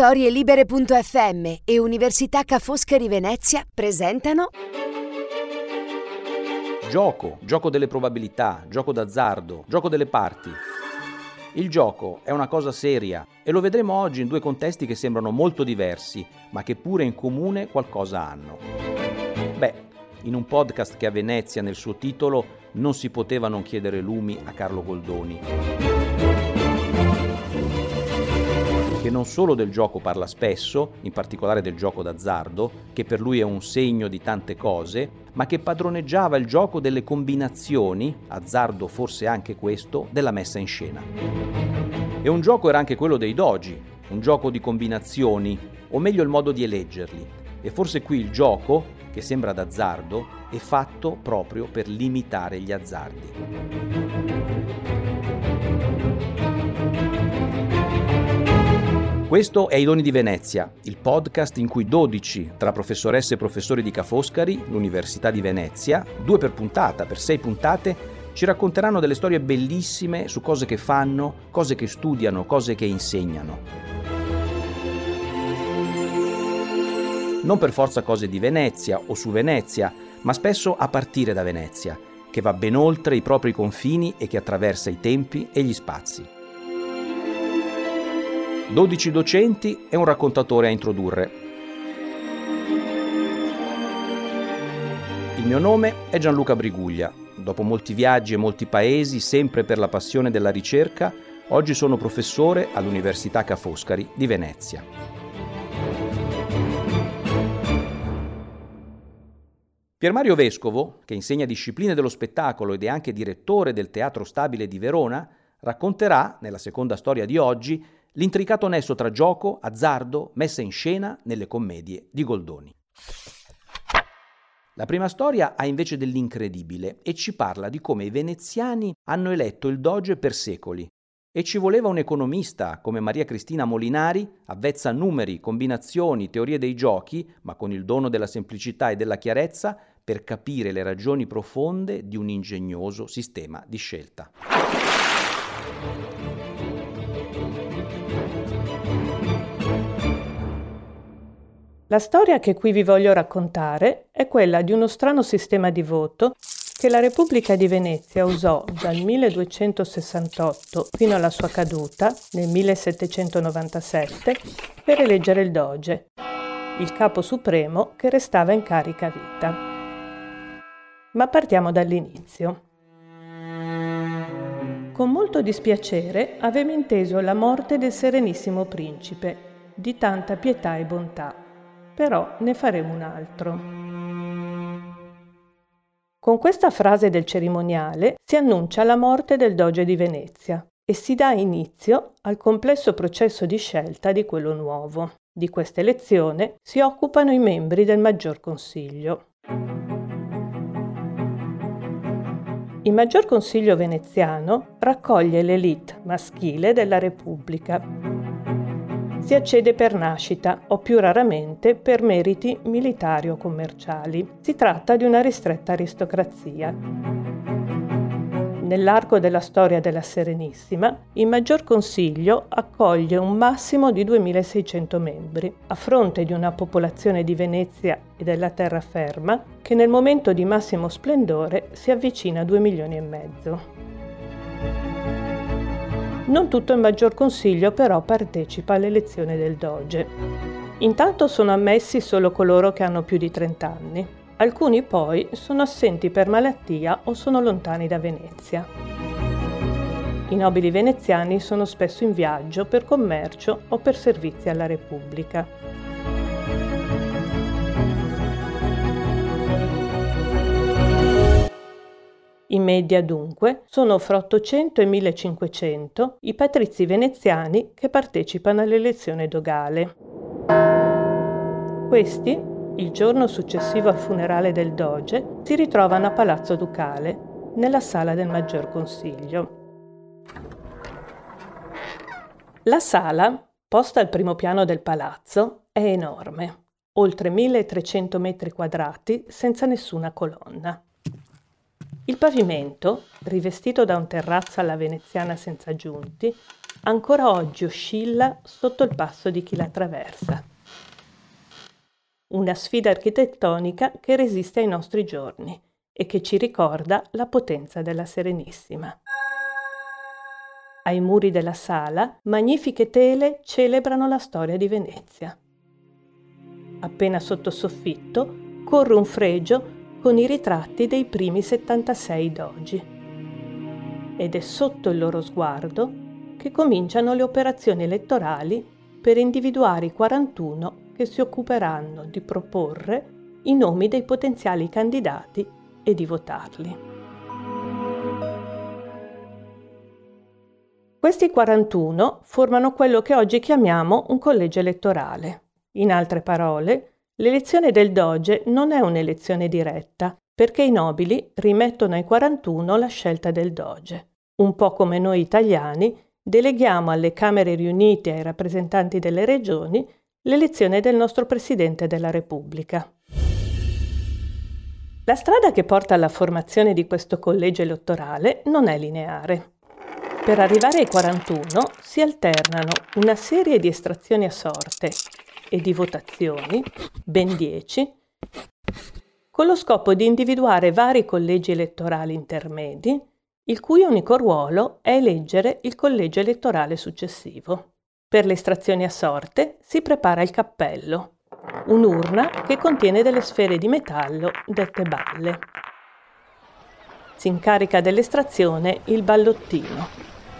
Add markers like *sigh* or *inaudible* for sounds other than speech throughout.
Storielibere.fm e Università Ca' Foscari Venezia presentano Gioco, gioco delle probabilità, gioco d'azzardo, gioco delle parti. Il gioco è una cosa seria e lo vedremo oggi in due contesti che sembrano molto diversi, ma che pure in comune qualcosa hanno. Beh, in un podcast che a Venezia nel suo titolo non si poteva non chiedere lumi a Carlo Goldoni che non solo del gioco parla spesso, in particolare del gioco d'azzardo, che per lui è un segno di tante cose, ma che padroneggiava il gioco delle combinazioni, azzardo forse anche questo, della messa in scena. E un gioco era anche quello dei doji, un gioco di combinazioni, o meglio il modo di eleggerli. E forse qui il gioco, che sembra d'azzardo, è fatto proprio per limitare gli azzardi. Questo è I Doni di Venezia, il podcast in cui 12 tra professoresse e professori di Ca' Foscari, l'Università di Venezia, due per puntata, per sei puntate, ci racconteranno delle storie bellissime su cose che fanno, cose che studiano, cose che insegnano. Non per forza cose di Venezia o su Venezia, ma spesso a partire da Venezia, che va ben oltre i propri confini e che attraversa i tempi e gli spazi. 12 docenti e un raccontatore a introdurre. Il mio nome è Gianluca Briguglia. Dopo molti viaggi e molti paesi, sempre per la passione della ricerca, oggi sono professore all'Università Ca' Foscari di Venezia. Pier Mario Vescovo, che insegna discipline dello spettacolo ed è anche direttore del Teatro Stabile di Verona, racconterà, nella seconda storia di oggi, l'intricato nesso tra gioco, azzardo, messa in scena nelle commedie di Goldoni. La prima storia ha invece dell'incredibile e ci parla di come i veneziani hanno eletto il Doge per secoli. E ci voleva un economista come Maria Cristina Molinari, avvezza a numeri, combinazioni, teorie dei giochi, ma con il dono della semplicità e della chiarezza, per capire le ragioni profonde di un ingegnoso sistema di scelta. La storia che qui vi voglio raccontare è quella di uno strano sistema di voto che la Repubblica di Venezia usò dal 1268 fino alla sua caduta nel 1797 per eleggere il Doge, il capo supremo che restava in carica a vita. Ma partiamo dall'inizio. Con molto dispiacere avevo inteso la morte del Serenissimo Principe, di tanta pietà e bontà però ne faremo un altro. Con questa frase del cerimoniale si annuncia la morte del Doge di Venezia e si dà inizio al complesso processo di scelta di quello nuovo. Di questa elezione si occupano i membri del Maggior Consiglio. Il Maggior Consiglio veneziano raccoglie l'elite maschile della Repubblica si accede per nascita o più raramente per meriti militari o commerciali. Si tratta di una ristretta aristocrazia. Nell'arco della storia della Serenissima, il Maggior Consiglio accoglie un massimo di 2600 membri, a fronte di una popolazione di Venezia e della terraferma che nel momento di massimo splendore si avvicina a 2 milioni e mezzo. Non tutto il Maggior Consiglio però partecipa all'elezione del Doge. Intanto sono ammessi solo coloro che hanno più di 30 anni. Alcuni poi sono assenti per malattia o sono lontani da Venezia. I nobili veneziani sono spesso in viaggio per commercio o per servizi alla Repubblica. In media dunque sono fra 800 e 1500 i patrizi veneziani che partecipano all'elezione dogale. Questi, il giorno successivo al funerale del doge, si ritrovano a Palazzo Ducale, nella sala del Maggior Consiglio. La sala, posta al primo piano del palazzo, è enorme, oltre 1300 metri quadrati senza nessuna colonna. Il pavimento, rivestito da un terrazzo alla veneziana senza giunti, ancora oggi oscilla sotto il passo di chi la attraversa. Una sfida architettonica che resiste ai nostri giorni e che ci ricorda la potenza della Serenissima. Ai muri della sala, magnifiche tele celebrano la storia di Venezia. Appena sotto soffitto corre un fregio con i ritratti dei primi 76 dogi. Ed è sotto il loro sguardo che cominciano le operazioni elettorali per individuare i 41 che si occuperanno di proporre i nomi dei potenziali candidati e di votarli. Questi 41 formano quello che oggi chiamiamo un collegio elettorale. In altre parole, l'elezione del Doge non è un'elezione diretta, perché i nobili rimettono ai 41 la scelta del Doge. Un po' come noi italiani deleghiamo alle Camere riunite e ai rappresentanti delle regioni l'elezione del nostro Presidente della Repubblica. La strada che porta alla formazione di questo collegio elettorale non è lineare. Per arrivare ai 41 si alternano una serie di estrazioni a sorte e di votazioni, ben 10, con lo scopo di individuare vari collegi elettorali intermedi, il cui unico ruolo è eleggere il collegio elettorale successivo. Per le estrazioni a sorte si prepara il cappello, un'urna che contiene delle sfere di metallo dette balle. Si incarica dell'estrazione il ballottino,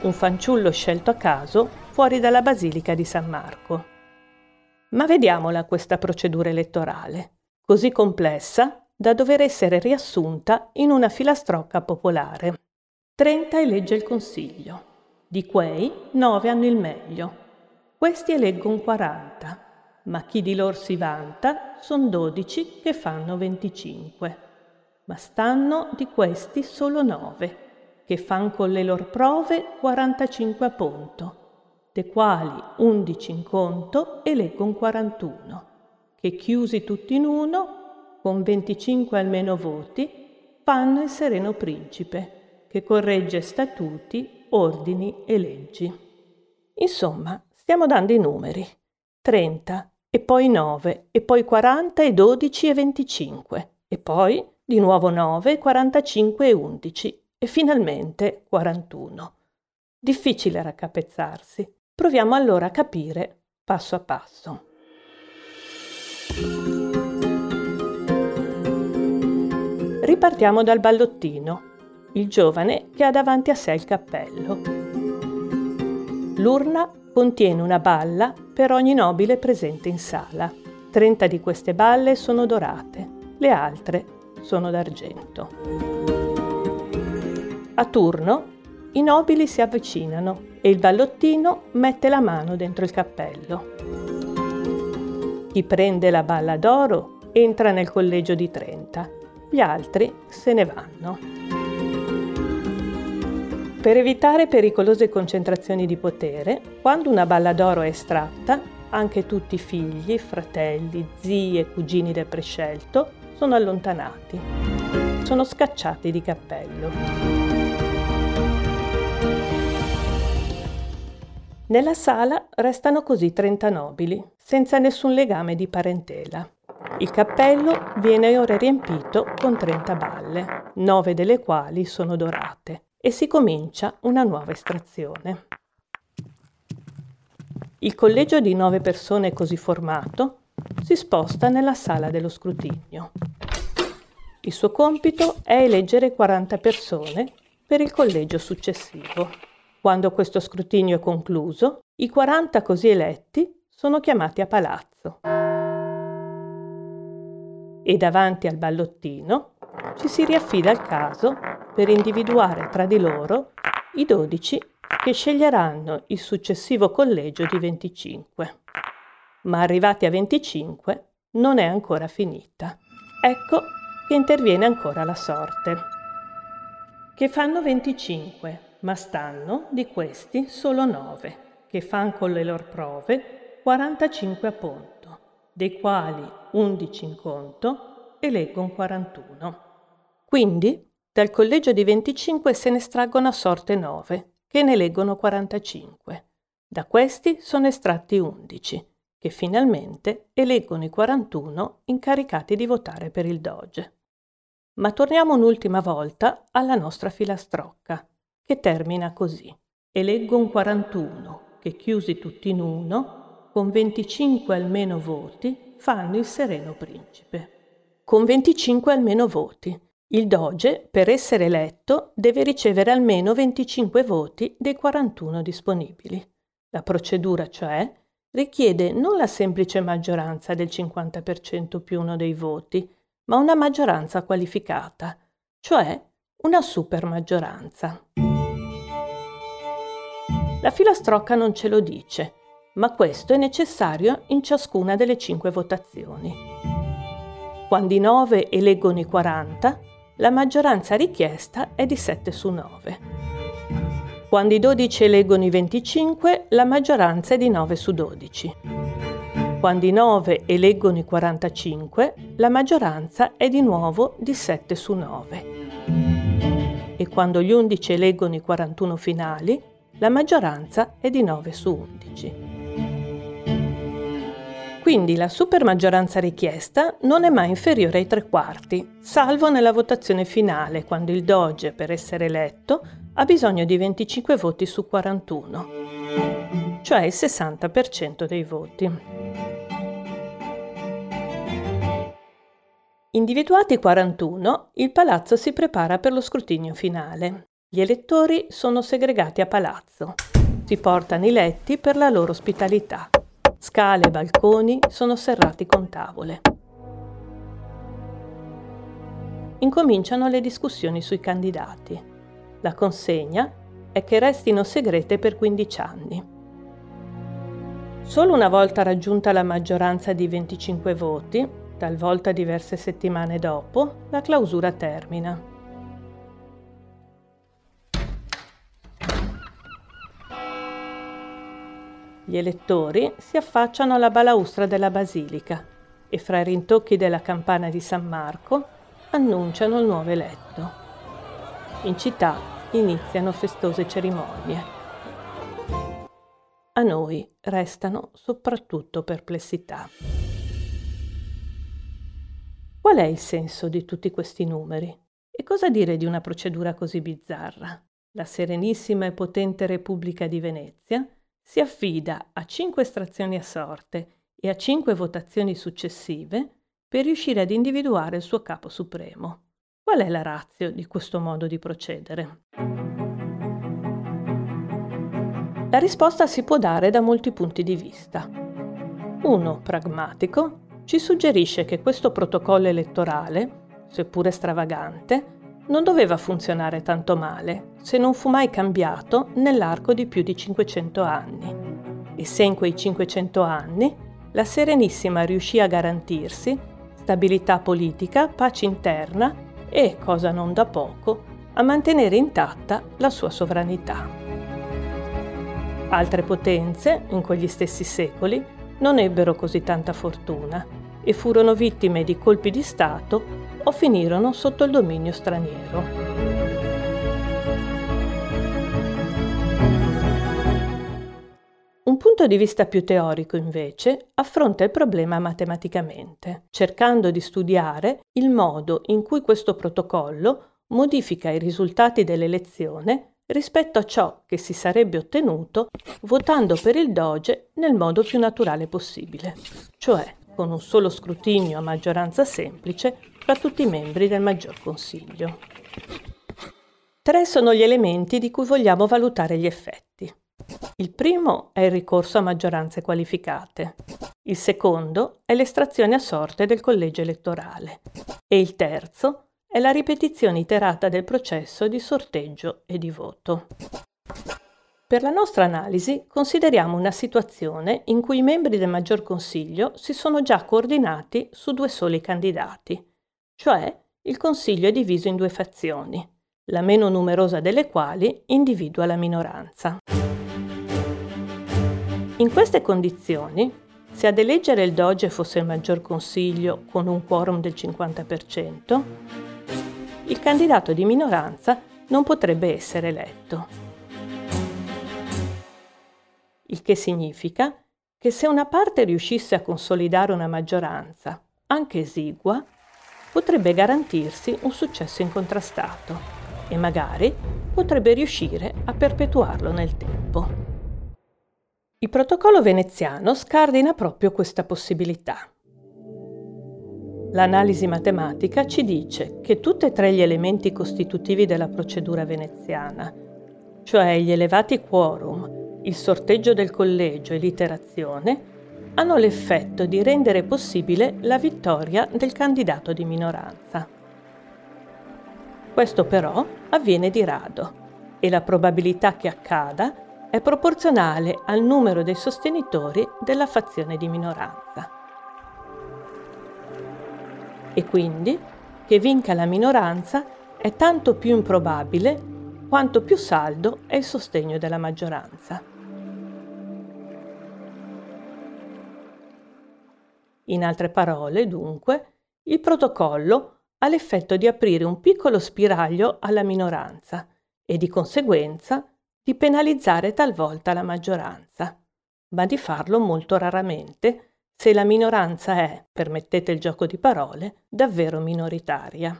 un fanciullo scelto a caso fuori dalla Basilica di San Marco. Ma vediamola questa procedura elettorale, così complessa da dover essere riassunta in una filastrocca popolare. 30 elegge il Consiglio, di quei 9 hanno il meglio. Questi eleggono 40 ma chi di loro si vanta son dodici che fanno venticinque. Ma stanno di questi solo nove, che fan con le loro prove 45 a punto, de quali undici in conto eleggon 41, che chiusi tutti in uno, con 25 almeno voti, fanno il sereno principe, che corregge statuti, ordini e leggi. Insomma, stiamo dando i numeri. 30 e poi 9, e poi 40 e 12 e 25, e poi di nuovo 9, 45 e 11, e finalmente 41. Difficile raccapezzarsi. Proviamo allora a capire passo a passo. Ripartiamo dal ballottino, il giovane che ha davanti a sé il cappello. L'urna contiene una balla per ogni nobile presente in sala. 30 di queste balle sono dorate, le altre sono d'argento. A turno i nobili si avvicinano e il ballottino mette la mano dentro il cappello. Chi prende la balla d'oro entra nel collegio di 30, gli altri se ne vanno. Per evitare pericolose concentrazioni di potere, quando una balla d'oro è estratta, anche tutti i figli, fratelli, zii e cugini del prescelto sono allontanati. Sono scacciati di cappello. Nella sala restano così 30 nobili, senza nessun legame di parentela. Il cappello viene ora riempito con 30 balle, nove delle quali sono dorate e si comincia una nuova estrazione. Il collegio di nove persone così formato si sposta nella sala dello scrutinio. Il suo compito è eleggere 40 persone per il collegio successivo. Quando questo scrutinio è concluso, i 40 così eletti sono chiamati a palazzo. E davanti al ballottino ci si riaffida al caso per individuare tra di loro i dodici che sceglieranno il successivo collegio di 25. Ma arrivati a 25 non è ancora finita. Ecco che interviene ancora la sorte. Che fanno 25, ma stanno di questi solo 9, che fanno con le loro prove 45 a punto, dei quali 11 in conto e leggono 41. Quindi dal collegio di 25 se ne estraggono a sorte 9, che ne leggono 45. Da questi sono estratti 11, che finalmente eleggono i 41 incaricati di votare per il Doge. Ma torniamo un'ultima volta alla nostra filastrocca, che termina così. Eleggo un 41 che chiusi tutti in uno, con 25 almeno voti, fanno il sereno principe. Con 25 almeno voti. Il doge, per essere eletto, deve ricevere almeno 25 voti dei 41 disponibili. La procedura, cioè, richiede non la semplice maggioranza del 50% più uno dei voti, ma una maggioranza qualificata, cioè una supermaggioranza. La filastrocca non ce lo dice, ma questo è necessario in ciascuna delle cinque votazioni. Quando i 9 eleggono i 40, la maggioranza richiesta è di 7 su 9. Quando i 12 eleggono i 25, la maggioranza è di 9 su 12. Quando i 9 eleggono i 45, la maggioranza è di nuovo di 7 su 9. E quando gli 11 eleggono i 41 finali, la maggioranza è di 9 su 11. Quindi la supermaggioranza richiesta non è mai inferiore ai tre quarti, salvo nella votazione finale, quando il Doge, per essere eletto, ha bisogno di 25 voti su 41, cioè il 60% dei voti. Individuati 41, il palazzo si prepara per lo scrutinio finale. Gli elettori sono segregati a palazzo. Si portano i letti per la loro ospitalità. Scale e balconi sono serrati con tavole. Incominciano le discussioni sui candidati. La consegna è che restino segrete per 15 anni. Solo una volta raggiunta la maggioranza di 25 voti, talvolta diverse settimane dopo, la clausura termina. Gli elettori si affacciano alla balaustra della basilica e fra i rintocchi della campana di San Marco annunciano il nuovo eletto. In città iniziano festose cerimonie. A noi restano soprattutto perplessità. Qual è il senso di tutti questi numeri? E cosa dire di una procedura così bizzarra? La Serenissima e potente Repubblica di Venezia si affida a cinque estrazioni a sorte e a cinque votazioni successive per riuscire ad individuare il suo capo supremo. Qual è la razio di questo modo di procedere? La risposta si può dare da molti punti di vista. Uno, pragmatico, ci suggerisce che questo protocollo elettorale, seppure stravagante, non doveva funzionare tanto male se non fu mai cambiato nell'arco di più di 500 anni. E se in quei 500 anni la Serenissima riuscì a garantirsi stabilità politica, pace interna e, cosa non da poco, a mantenere intatta la sua sovranità. Altre potenze, in quegli stessi secoli, non ebbero così tanta fortuna e furono vittime di colpi di Stato o finirono sotto il dominio straniero. Un punto di vista più teorico, invece, affronta il problema matematicamente, cercando di studiare il modo in cui questo protocollo modifica i risultati dell'elezione rispetto a ciò che si sarebbe ottenuto votando per il Doge nel modo più naturale possibile, cioè con un solo scrutinio a maggioranza semplice fra tutti i membri del Maggior Consiglio. Tre sono gli elementi di cui vogliamo valutare gli effetti. Il primo è il ricorso a maggioranze qualificate, il secondo è l'estrazione a sorte del collegio elettorale e il terzo è la ripetizione iterata del processo di sorteggio e di voto. Per la nostra analisi consideriamo una situazione in cui i membri del Maggior Consiglio si sono già coordinati su due soli candidati, cioè il Consiglio è diviso in due fazioni, la meno numerosa delle quali individua la minoranza. In queste condizioni, se ad eleggere il Doge fosse il maggior consiglio con un quorum del 50%, il candidato di minoranza non potrebbe essere eletto. il che significa che se una parte riuscisse a consolidare una maggioranza, anche esigua, potrebbe garantirsi un successo incontrastato e magari potrebbe riuscire a perpetuarlo nel tempo. Il protocollo veneziano scardina proprio questa possibilità. L'analisi matematica ci dice che tutti e tre gli elementi costitutivi della procedura veneziana, cioè gli elevati quorum, il sorteggio del collegio e l'iterazione hanno l'effetto di rendere possibile la vittoria del candidato di minoranza. Questo però avviene di rado e la probabilità che accada è proporzionale al numero dei sostenitori della fazione di minoranza. E quindi che vinca la minoranza è tanto più improbabile quanto più saldo è il sostegno della maggioranza. In altre parole, dunque, il protocollo ha l'effetto di aprire un piccolo spiraglio alla minoranza e di conseguenza di penalizzare talvolta la maggioranza, ma di farlo molto raramente se la minoranza è, permettete il gioco di parole, davvero minoritaria.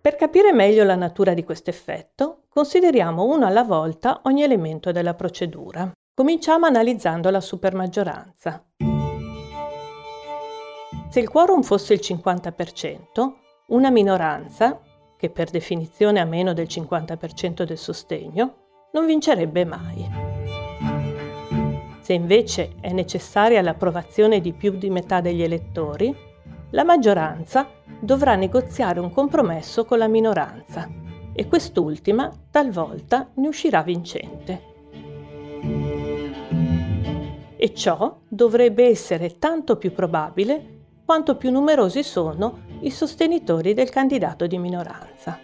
Per capire meglio la natura di questo effetto, consideriamo uno alla volta ogni elemento della procedura. Cominciamo analizzando la supermaggioranza. Se il quorum fosse il 50%, una minoranza, che per definizione ha meno del 50% del sostegno, non vincerebbe mai. Se invece è necessaria l'approvazione di più di metà degli elettori, la maggioranza dovrà negoziare un compromesso con la minoranza e quest'ultima talvolta ne uscirà vincente e ciò dovrebbe essere tanto più probabile quanto più numerosi sono i sostenitori del candidato di minoranza.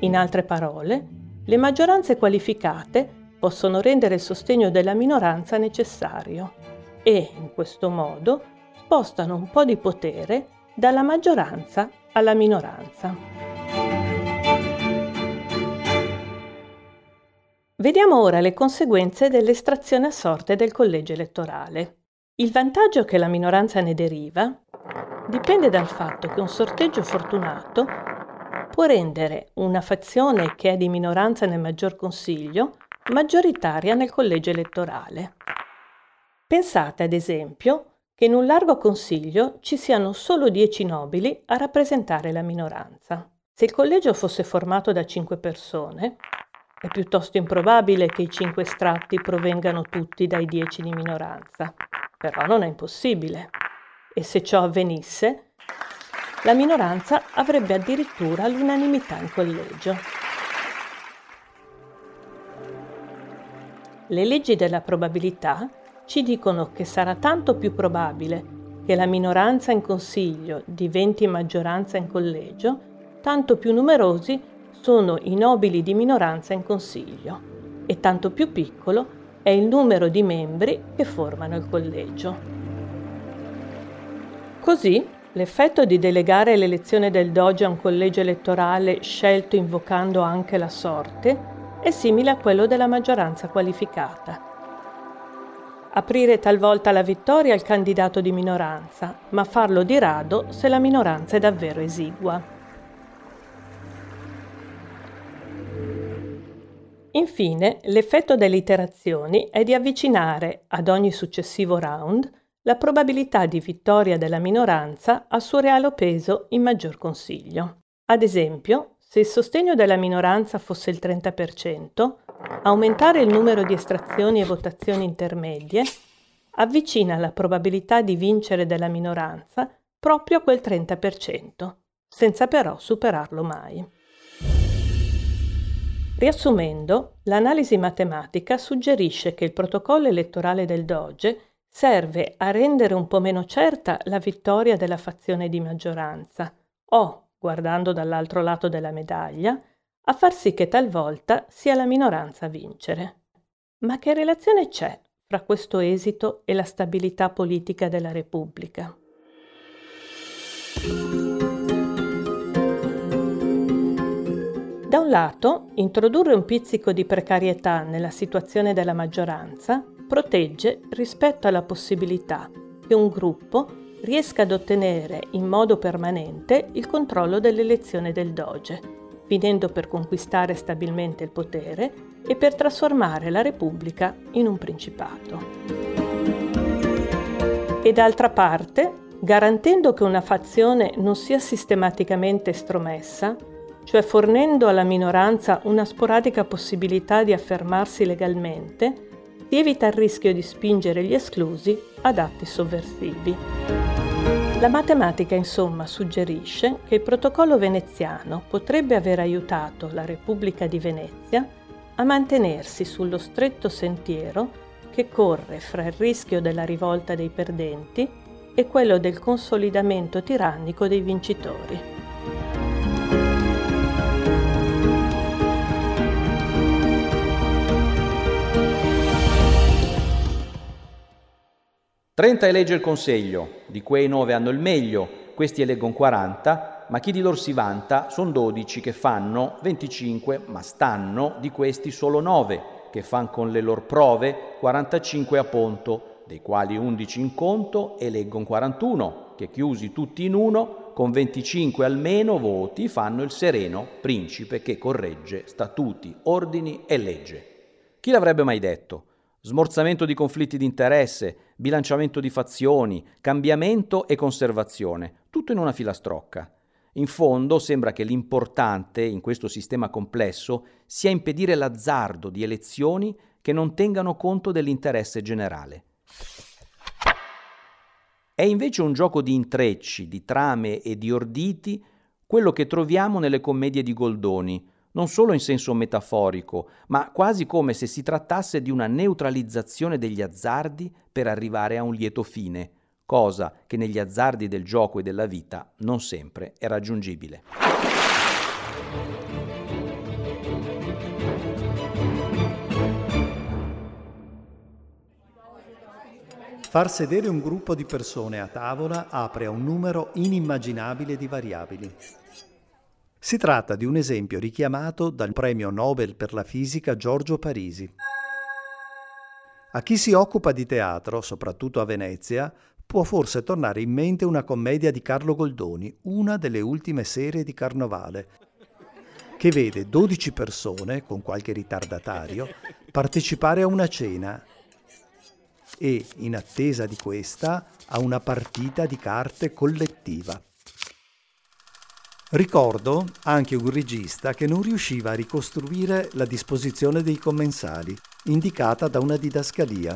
In altre parole, le maggioranze qualificate possono rendere il sostegno della minoranza necessario e, in questo modo, spostano un po' di potere dalla maggioranza alla minoranza. Vediamo ora le conseguenze dell'estrazione a sorte del collegio elettorale. Il vantaggio che la minoranza ne deriva dipende dal fatto che un sorteggio fortunato può rendere una fazione che è di minoranza nel maggior consiglio maggioritaria nel collegio elettorale. Pensate ad esempio che in un largo consiglio ci siano solo 10 nobili a rappresentare la minoranza. Se il collegio fosse formato da 5 persone, è piuttosto improbabile che i cinque estratti provengano tutti dai dieci di minoranza, però non è impossibile. E se ciò avvenisse, la minoranza avrebbe addirittura l'unanimità in collegio. Le leggi della probabilità ci dicono che sarà tanto più probabile che la minoranza in consiglio diventi maggioranza in collegio, tanto più numerosi sono i nobili di minoranza in consiglio e tanto più piccolo è il numero di membri che formano il collegio. Così, l'effetto di delegare l'elezione del Doge a un collegio elettorale scelto invocando anche la sorte è simile a quello della maggioranza qualificata. Aprire talvolta la vittoria al candidato di minoranza, ma farlo di rado se la minoranza è davvero esigua. Infine, l'effetto delle iterazioni è di avvicinare ad ogni successivo round la probabilità di vittoria della minoranza al suo reale peso in maggior consiglio. Ad esempio, se il sostegno della minoranza fosse il 30%, aumentare il numero di estrazioni e votazioni intermedie avvicina la probabilità di vincere della minoranza proprio a quel 30%, senza però superarlo mai. Riassumendo, l'analisi matematica suggerisce che il protocollo elettorale del Doge serve a rendere un po' meno certa la vittoria della fazione di maggioranza o, guardando dall'altro lato della medaglia, a far sì che talvolta sia la minoranza a vincere. Ma che relazione c'è fra questo esito e la stabilità politica della Repubblica? Da un lato, introdurre un pizzico di precarietà nella situazione della maggioranza protegge rispetto alla possibilità che un gruppo riesca ad ottenere in modo permanente il controllo dell'elezione del Doge, finendo per conquistare stabilmente il potere e per trasformare la Repubblica in un principato. E d'altra parte, garantendo che una fazione non sia sistematicamente estromessa, cioè fornendo alla minoranza una sporadica possibilità di affermarsi legalmente, si evita il rischio di spingere gli esclusi ad atti sovversivi. La matematica insomma suggerisce che il protocollo veneziano potrebbe aver aiutato la Repubblica di Venezia a mantenersi sullo stretto sentiero che corre fra il rischio della rivolta dei perdenti e quello del consolidamento tirannico dei vincitori. 30 elegge il Consiglio, di quei 9 hanno il meglio, questi eleggono 40, ma chi di loro si vanta sono 12 che fanno 25, ma stanno di questi solo 9, che fanno con le loro prove 45 a ponto, dei quali 11 in conto eleggono 41, che chiusi tutti in uno, con 25 almeno voti fanno il sereno principe che corregge statuti, ordini e legge. Chi l'avrebbe mai detto? Smorzamento di conflitti di interesse, bilanciamento di fazioni, cambiamento e conservazione, tutto in una filastrocca. In fondo sembra che l'importante in questo sistema complesso sia impedire l'azzardo di elezioni che non tengano conto dell'interesse generale. È invece un gioco di intrecci, di trame e di orditi quello che troviamo nelle commedie di Goldoni, non solo in senso metaforico, ma quasi come se si trattasse di una neutralizzazione degli azzardi per arrivare a un lieto fine, cosa che negli azzardi del gioco e della vita non sempre è raggiungibile. Far sedere un gruppo di persone a tavola apre a un numero inimmaginabile di variabili. Si tratta di un esempio richiamato dal premio Nobel per la fisica Giorgio Parisi. A chi si occupa di teatro, soprattutto a Venezia, può forse tornare in mente una commedia di Carlo Goldoni, una delle ultime serie di Carnovale, che vede 12 persone, con qualche ritardatario, partecipare a una cena e, in attesa di questa, a una partita di carte collettiva. Ricordo anche un regista che non riusciva a ricostruire la disposizione dei commensali, indicata da una didascalia,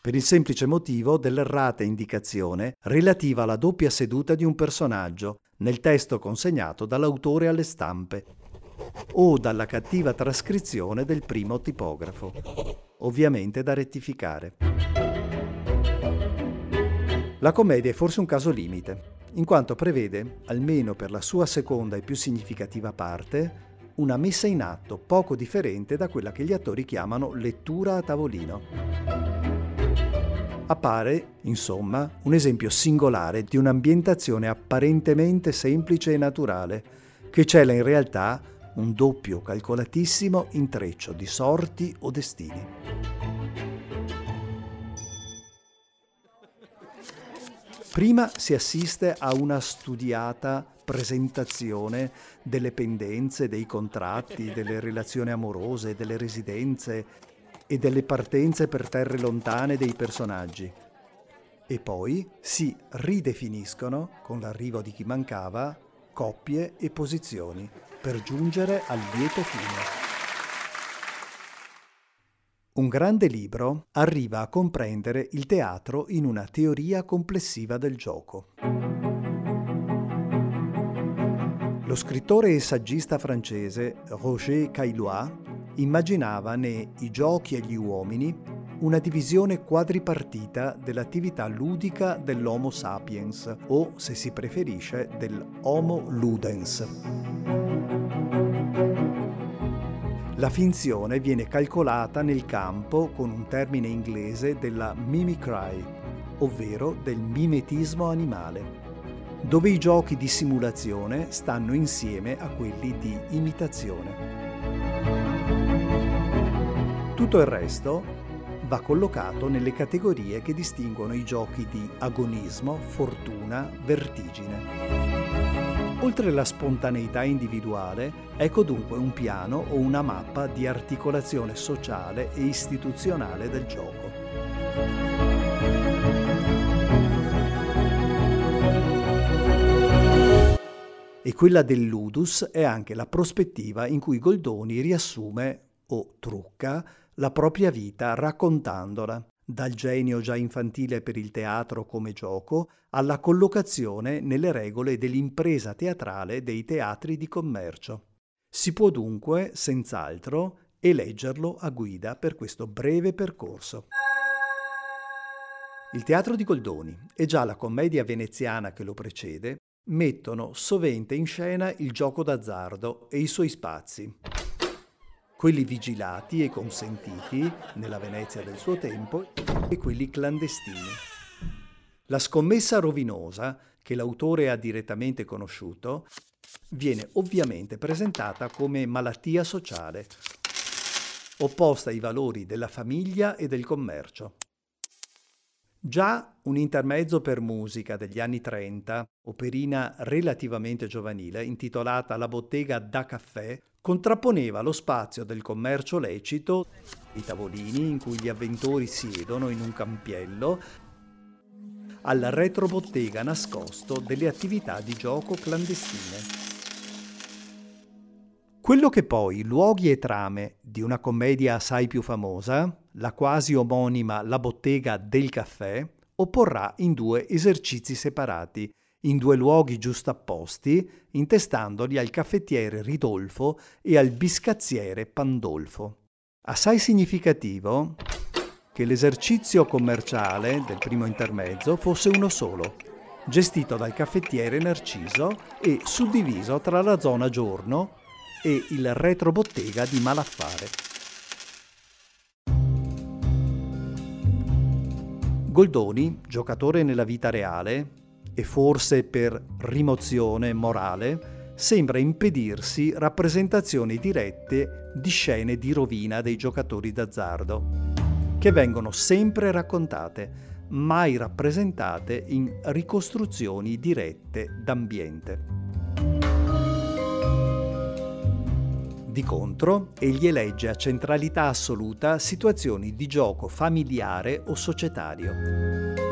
per il semplice motivo dell'errata indicazione relativa alla doppia seduta di un personaggio nel testo consegnato dall'autore alle stampe o dalla cattiva trascrizione del primo tipografo, ovviamente da rettificare. La commedia è forse un caso limite in quanto prevede, almeno per la sua seconda e più significativa parte, una messa in atto poco differente da quella che gli attori chiamano lettura a tavolino. Appare, insomma, un esempio singolare di un'ambientazione apparentemente semplice e naturale, che cela in realtà un doppio calcolatissimo intreccio di sorti o destini. Prima si assiste a una studiata presentazione delle pendenze, dei contratti, *laughs* delle relazioni amorose, delle residenze e delle partenze per terre lontane dei personaggi. E poi si ridefiniscono, con l'arrivo di chi mancava, coppie e posizioni, per giungere al lieto fine. Un grande libro arriva a comprendere il teatro in una teoria complessiva del gioco. Lo scrittore e saggista francese Roger Caillois immaginava nei I giochi e gli uomini una divisione quadripartita dell'attività ludica dell'Homo sapiens o, se si preferisce, dell'Homo ludens. La finzione viene calcolata nel campo con un termine inglese della mimicry, ovvero del mimetismo animale. dove i giochi di simulazione stanno insieme a quelli di imitazione. Tutto il resto va collocato nelle categorie che distinguono i giochi di agonismo, fortuna, vertigine. Oltre alla spontaneità individuale, ecco dunque un piano o una mappa di articolazione sociale e istituzionale del gioco. E quella del ludus è anche la prospettiva in cui Goldoni riassume o trucca la propria vita raccontandola, dal genio già infantile per il teatro come gioco alla collocazione nelle regole dell'impresa teatrale dei teatri di commercio. Si può dunque, senz'altro, eleggerlo a guida per questo breve percorso. Il teatro di Goldoni e già la commedia veneziana che lo precede mettono sovente in scena il gioco d'azzardo e i suoi spazi quelli vigilati e consentiti nella Venezia del suo tempo e quelli clandestini. La scommessa rovinosa, che l'autore ha direttamente conosciuto, viene ovviamente presentata come malattia sociale, opposta ai valori della famiglia e del commercio. Già un intermezzo per musica degli anni 30, operina relativamente giovanile, intitolata La bottega da caffè, contrapponeva lo spazio del commercio lecito, i tavolini in cui gli avventori siedono in un campiello, al retrobottega nascosto delle attività di gioco clandestine. Quello che poi luoghi e trame di una commedia assai più famosa, la quasi omonima La bottega del caffè, opporrà in due esercizi separati, in due luoghi giustapposti, intestandoli al caffettiere Ridolfo e al biscazziere Pandolfo. Assai significativo che l'esercizio commerciale del primo intermezzo fosse uno solo, gestito dal caffettiere Narciso e suddiviso tra la zona giorno e il retrobottega di Malaffare. Goldoni, giocatore nella vita reale, e forse per rimozione morale, sembra impedirsi rappresentazioni dirette di scene di rovina dei giocatori d'azzardo, che vengono sempre raccontate, mai rappresentate in ricostruzioni dirette d'ambiente. Di contro, egli elegge a centralità assoluta situazioni di gioco familiare o societario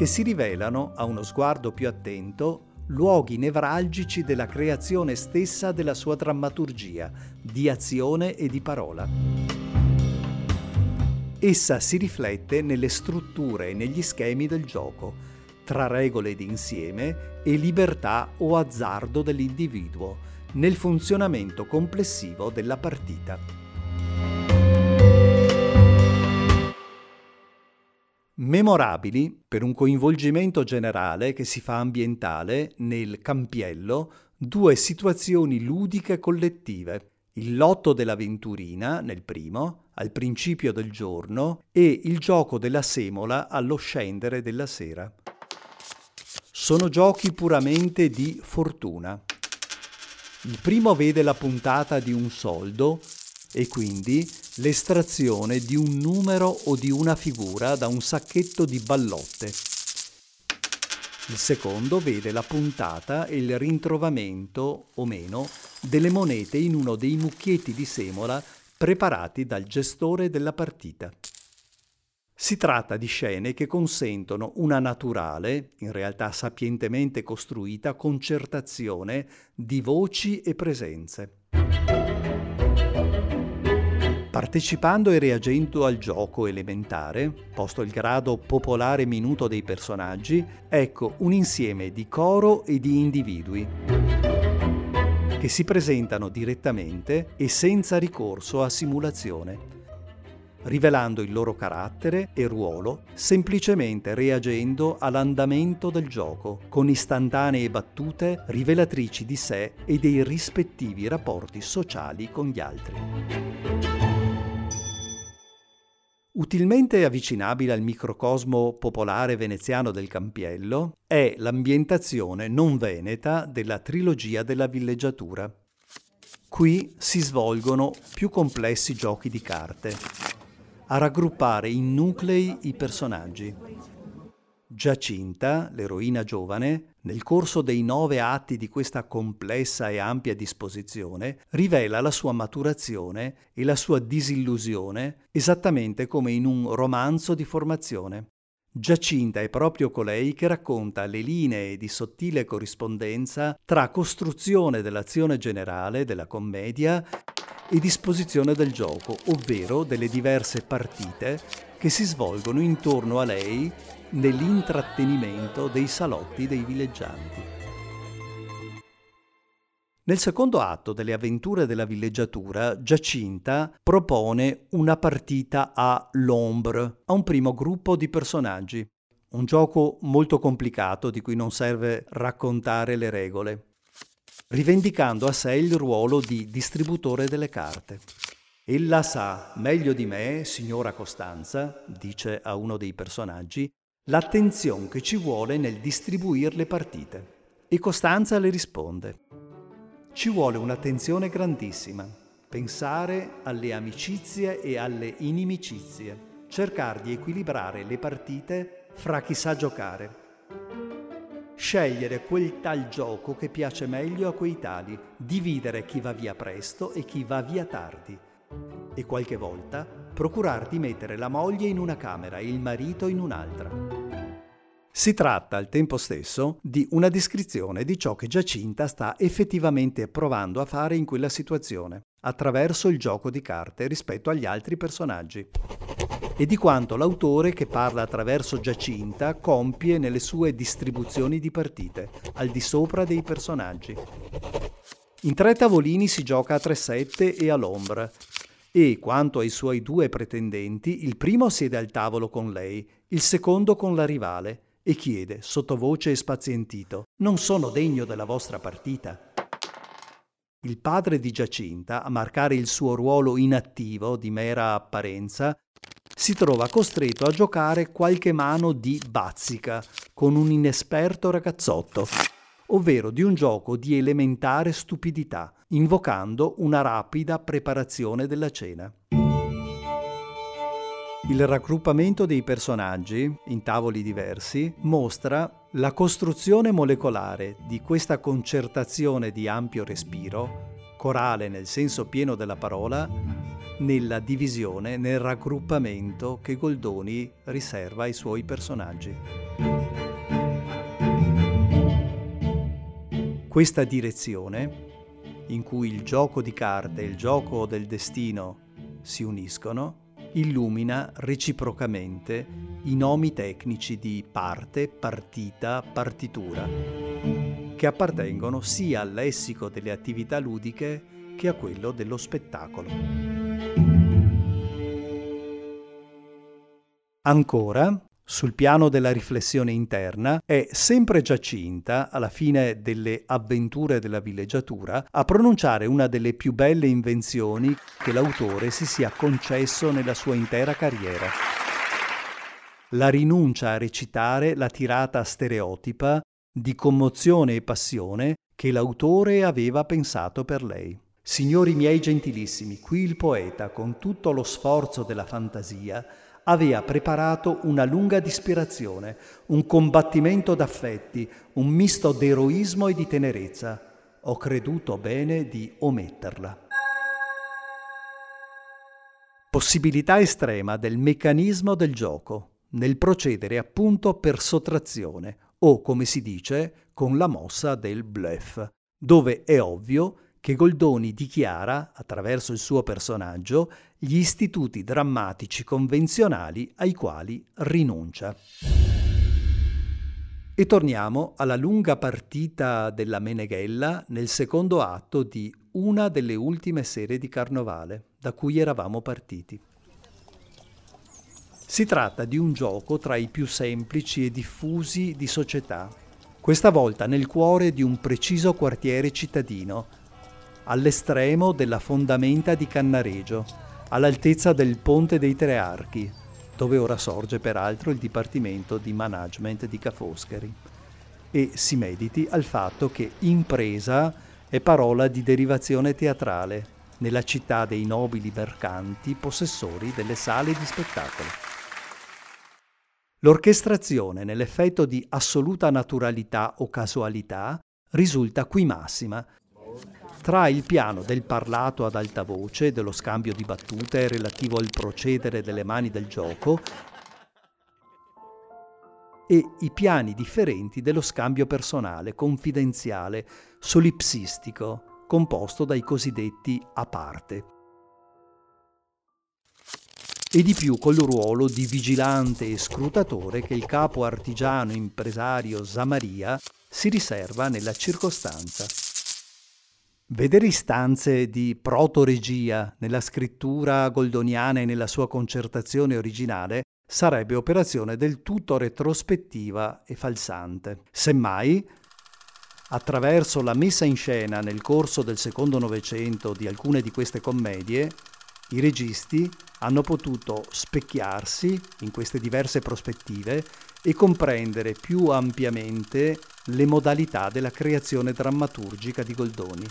che si rivelano, a uno sguardo più attento, luoghi nevralgici della creazione stessa della sua drammaturgia, di azione e di parola. Essa si riflette nelle strutture e negli schemi del gioco, tra regole d'insieme e libertà o azzardo dell'individuo, nel funzionamento complessivo della partita. Memorabili per un coinvolgimento generale che si fa ambientale nel campiello due situazioni ludiche collettive. Il lotto dell'avventurina nel primo, al principio del giorno, e il gioco della semola allo scendere della sera. Sono giochi puramente di fortuna. Il primo vede la puntata di un soldo e quindi l'estrazione di un numero o di una figura da un sacchetto di ballotte. Il secondo vede la puntata e il rintrovamento o meno delle monete in uno dei mucchietti di semola preparati dal gestore della partita. Si tratta di scene che consentono una naturale, in realtà sapientemente costruita, concertazione di voci e presenze. Partecipando e reagendo al gioco elementare, posto il grado popolare minuto dei personaggi, ecco un insieme di coro e di individui che si presentano direttamente e senza ricorso a simulazione, rivelando il loro carattere e ruolo semplicemente reagendo all'andamento del gioco, con istantanee battute rivelatrici di sé e dei rispettivi rapporti sociali con gli altri. Utilmente avvicinabile al microcosmo popolare veneziano del Campiello è l'ambientazione non veneta della trilogia della villeggiatura. Qui si svolgono più complessi giochi di carte, a raggruppare in nuclei i personaggi. Giacinta, l'eroina giovane, nel corso dei nove atti di questa complessa e ampia disposizione, rivela la sua maturazione e la sua disillusione esattamente come in un romanzo di formazione. Giacinta è proprio colei che racconta le linee di sottile corrispondenza tra costruzione dell'azione generale della commedia e disposizione del gioco, ovvero delle diverse partite che si svolgono intorno a lei nell'intrattenimento dei salotti dei villeggianti. Nel secondo atto delle avventure della villeggiatura, Giacinta propone una partita a l'ombre, a un primo gruppo di personaggi. Un gioco molto complicato di cui non serve raccontare le regole, rivendicando a sé il ruolo di distributore delle carte. Ella sa meglio di me, signora Costanza, dice a uno dei personaggi, l'attenzione che ci vuole nel distribuire le partite. E Costanza le risponde, ci vuole un'attenzione grandissima, pensare alle amicizie e alle inimicizie, cercare di equilibrare le partite fra chi sa giocare, scegliere quel tal gioco che piace meglio a quei tali, dividere chi va via presto e chi va via tardi, e qualche volta procurar di mettere la moglie in una camera e il marito in un'altra. Si tratta al tempo stesso di una descrizione di ciò che Giacinta sta effettivamente provando a fare in quella situazione, attraverso il gioco di carte rispetto agli altri personaggi, e di quanto l'autore che parla attraverso Giacinta compie nelle sue distribuzioni di partite, al di sopra dei personaggi. In tre tavolini si gioca a 3-7 e all'ombra, e quanto ai suoi due pretendenti, il primo siede al tavolo con lei, il secondo con la rivale, e chiede, sottovoce e spazientito, non sono degno della vostra partita? Il padre di Giacinta, a marcare il suo ruolo inattivo di mera apparenza, si trova costretto a giocare qualche mano di bazzica con un inesperto ragazzotto, ovvero di un gioco di elementare stupidità, invocando una rapida preparazione della cena. Il raggruppamento dei personaggi in tavoli diversi mostra la costruzione molecolare di questa concertazione di ampio respiro, corale nel senso pieno della parola, nella divisione, nel raggruppamento che Goldoni riserva ai suoi personaggi. Questa direzione, in cui il gioco di carte e il gioco del destino si uniscono, illumina reciprocamente i nomi tecnici di parte, partita, partitura, che appartengono sia al lessico delle attività ludiche che a quello dello spettacolo. Ancora, sul piano della riflessione interna, è sempre Giacinta, alla fine delle avventure della villeggiatura, a pronunciare una delle più belle invenzioni che l'autore si sia concesso nella sua intera carriera. La rinuncia a recitare la tirata stereotipa di commozione e passione che l'autore aveva pensato per lei. Signori miei gentilissimi, qui il poeta, con tutto lo sforzo della fantasia, aveva preparato una lunga disperazione, un combattimento d'affetti, un misto d'eroismo e di tenerezza. Ho creduto bene di ometterla. Possibilità estrema del meccanismo del gioco, nel procedere appunto per sottrazione, o come si dice, con la mossa del bluff, dove è ovvio che Goldoni dichiara, attraverso il suo personaggio, gli istituti drammatici convenzionali ai quali rinuncia. E torniamo alla lunga partita della Meneghella nel secondo atto di una delle ultime serie di Carnovale, da cui eravamo partiti. Si tratta di un gioco tra i più semplici e diffusi di società, questa volta nel cuore di un preciso quartiere cittadino, all'estremo della fondamenta di Cannaregio, all'altezza del Ponte dei Tre Archi, dove ora sorge peraltro il Dipartimento di Management di Ca' Foscari, e si mediti al fatto che impresa è parola di derivazione teatrale nella città dei nobili mercanti possessori delle sale di spettacolo. L'orchestrazione nell'effetto di assoluta naturalità o casualità risulta qui massima tra il piano del parlato ad alta voce, dello scambio di battute relativo al procedere delle mani del gioco e i piani differenti dello scambio personale, confidenziale, solipsistico, composto dai cosiddetti a parte. E di più col ruolo di vigilante e scrutatore che il capo artigiano impresario Zamaria si riserva nella circostanza. Vedere istanze di protoregia nella scrittura goldoniana e nella sua concertazione originale sarebbe operazione del tutto retrospettiva e falsante. Semmai, attraverso la messa in scena nel corso del secondo Novecento di alcune di queste commedie, i registi hanno potuto specchiarsi in queste diverse prospettive e comprendere più ampiamente le modalità della creazione drammaturgica di Goldoni,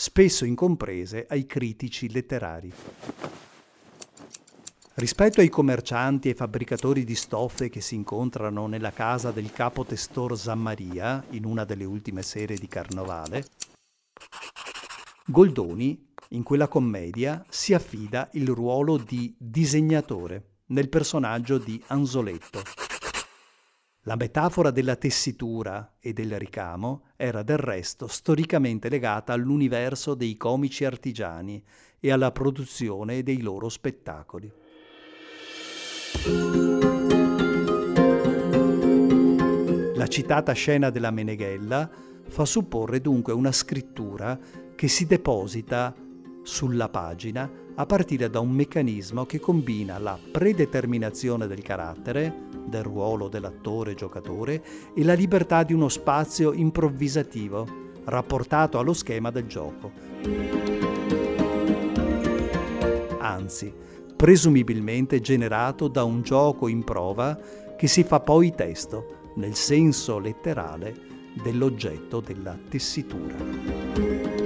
spesso incomprese ai critici letterari. Rispetto ai commercianti e fabbricatori di stoffe che si incontrano nella casa del capo testor Zammaria in una delle ultime serie di Carnovale, Goldoni in quella commedia si affida il ruolo di disegnatore nel personaggio di Anzoletto. La metafora della tessitura e del ricamo era del resto storicamente legata all'universo dei comici artigiani e alla produzione dei loro spettacoli. La citata scena della Meneghella fa supporre dunque una scrittura che si deposita sulla pagina a partire da un meccanismo che combina la predeterminazione del carattere, del ruolo dell'attore-giocatore e la libertà di uno spazio improvvisativo rapportato allo schema del gioco. Anzi, presumibilmente generato da un gioco in prova che si fa poi testo, nel senso letterale, dell'oggetto della tessitura.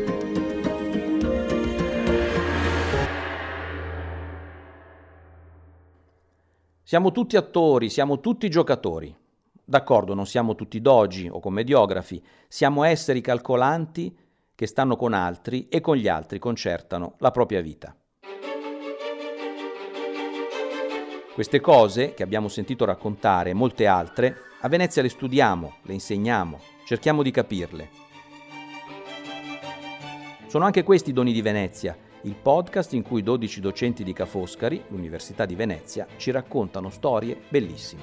Siamo tutti attori, siamo tutti giocatori. D'accordo, non siamo tutti dogi o commediografi, siamo esseri calcolanti che stanno con altri e con gli altri concertano la propria vita. Queste cose che abbiamo sentito raccontare e molte altre, a Venezia le studiamo, le insegniamo, cerchiamo di capirle. Sono anche questi i doni di Venezia, il podcast in cui 12 docenti di Ca' Foscari, l'Università di Venezia, ci raccontano storie bellissime.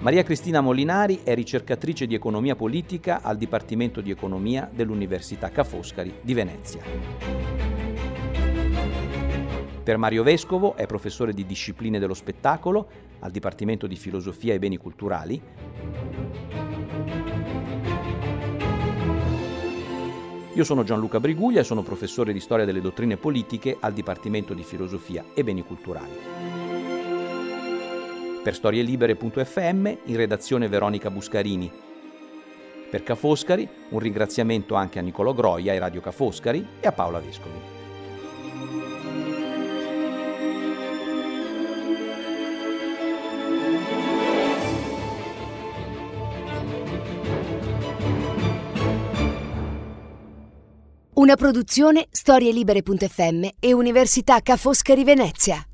Maria Cristina Molinari è ricercatrice di economia politica al Dipartimento di Economia dell'Università Ca' Foscari di Venezia. Per Mario Vescovo è professore di discipline dello spettacolo al Dipartimento di Filosofia e Beni Culturali Io sono Gianluca Briguglia e sono professore di storia delle dottrine politiche al Dipartimento di Filosofia e Beni Culturali. Per storielibere.fm in redazione Veronica Buscarini. Per Ca' Foscari un ringraziamento anche a Niccolò Groia e Radio Ca' Foscari e a Paola Vescovi. Una produzione storielibere.fm e Università Ca' Foscari Venezia.